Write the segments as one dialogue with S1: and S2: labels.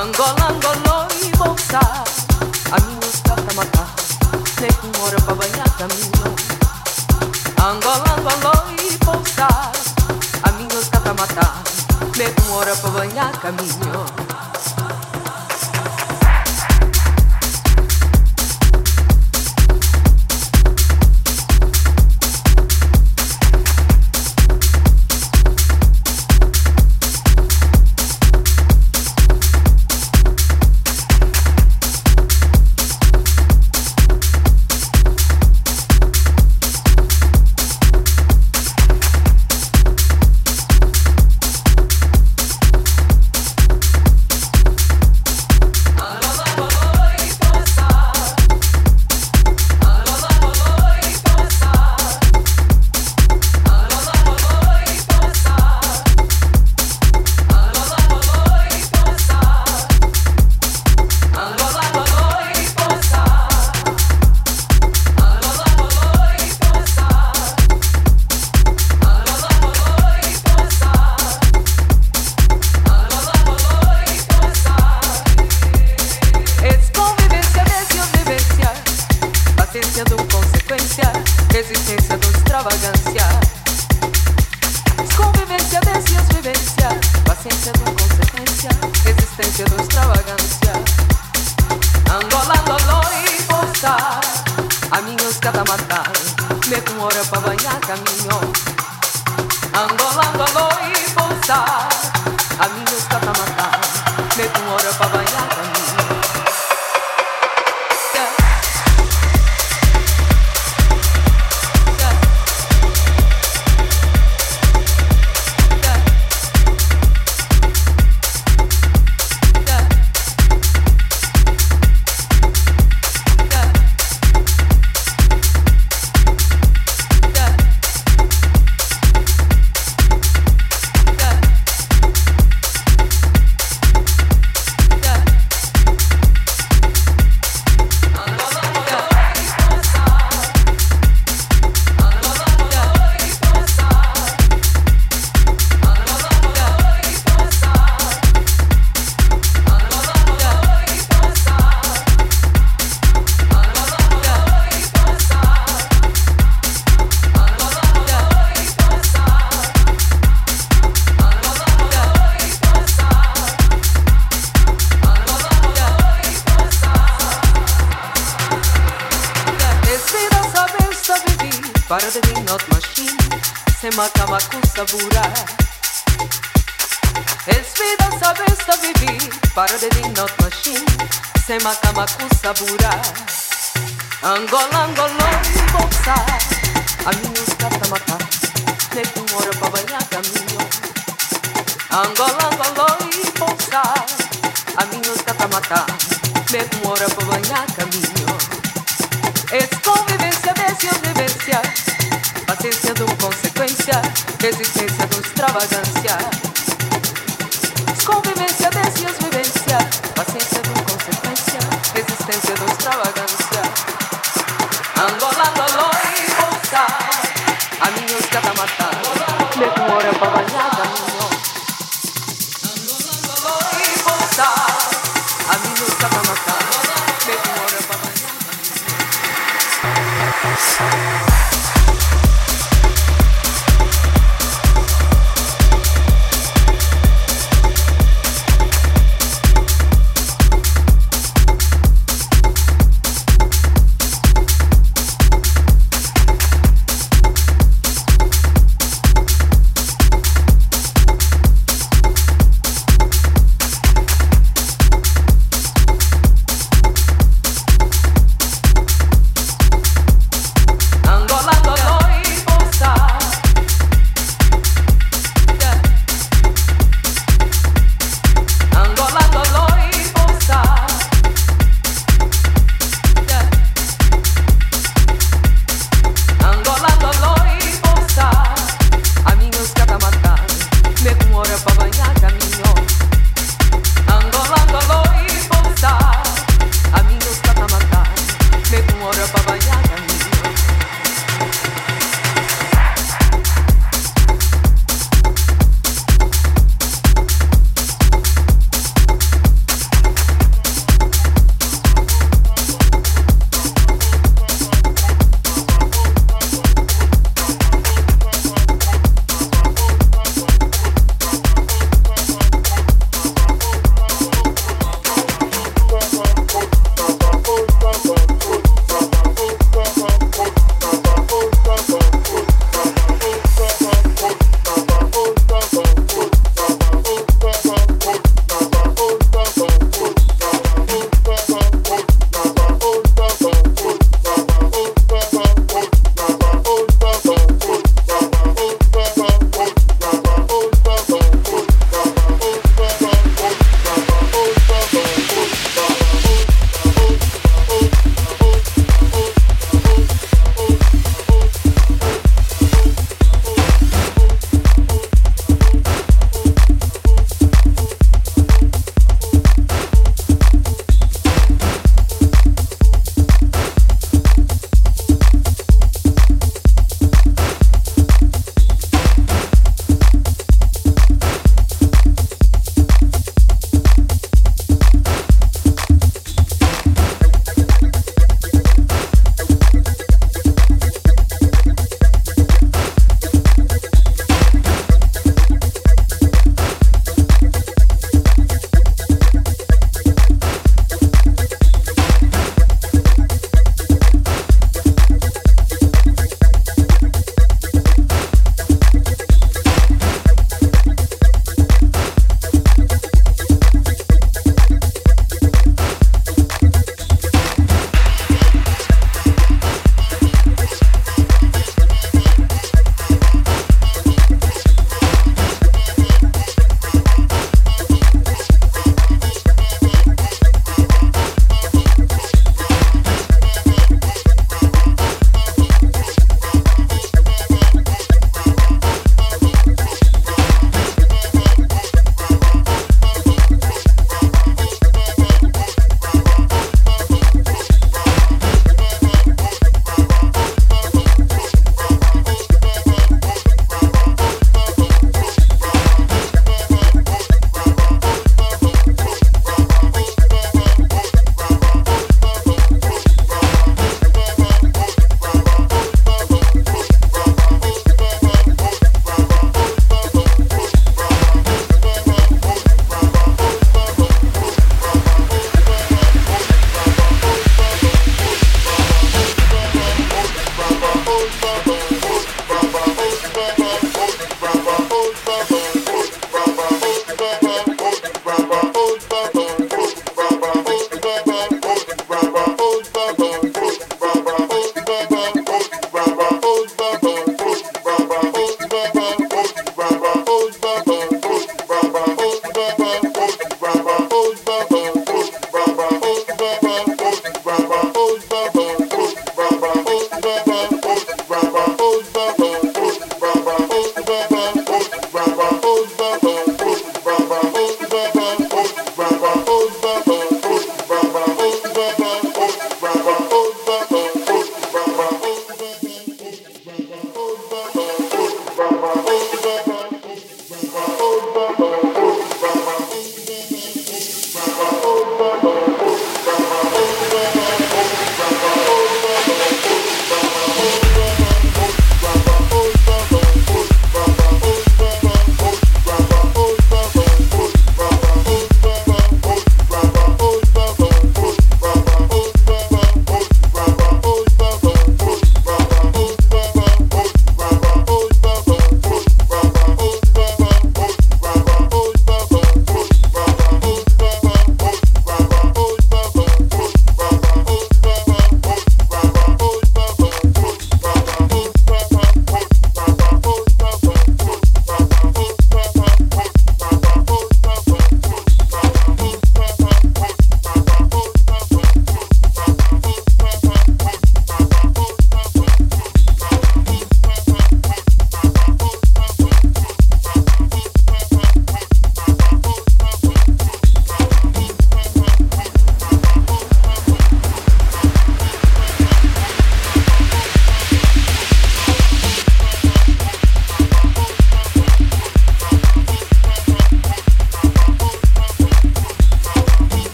S1: Angola, Angola e bolsa, a minha está mata, ne com hora para banhar caminho. Angola, Angola e bolsa, a minha está mata, ne com hora para banhar caminho. Para de ги not машин, се макама куса бура. El vida sabe sta vivir, para de din not machine, se makama kusa bura. Angola, Angola, boxa, a minus kata mata, ne tu mora pavanya caminho. Angola, Angola, boxa, a minus kata mata, ne tu mora pavanya caminho e obediência, paciência do consequência, resistência do extravagância.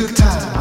S2: Good time.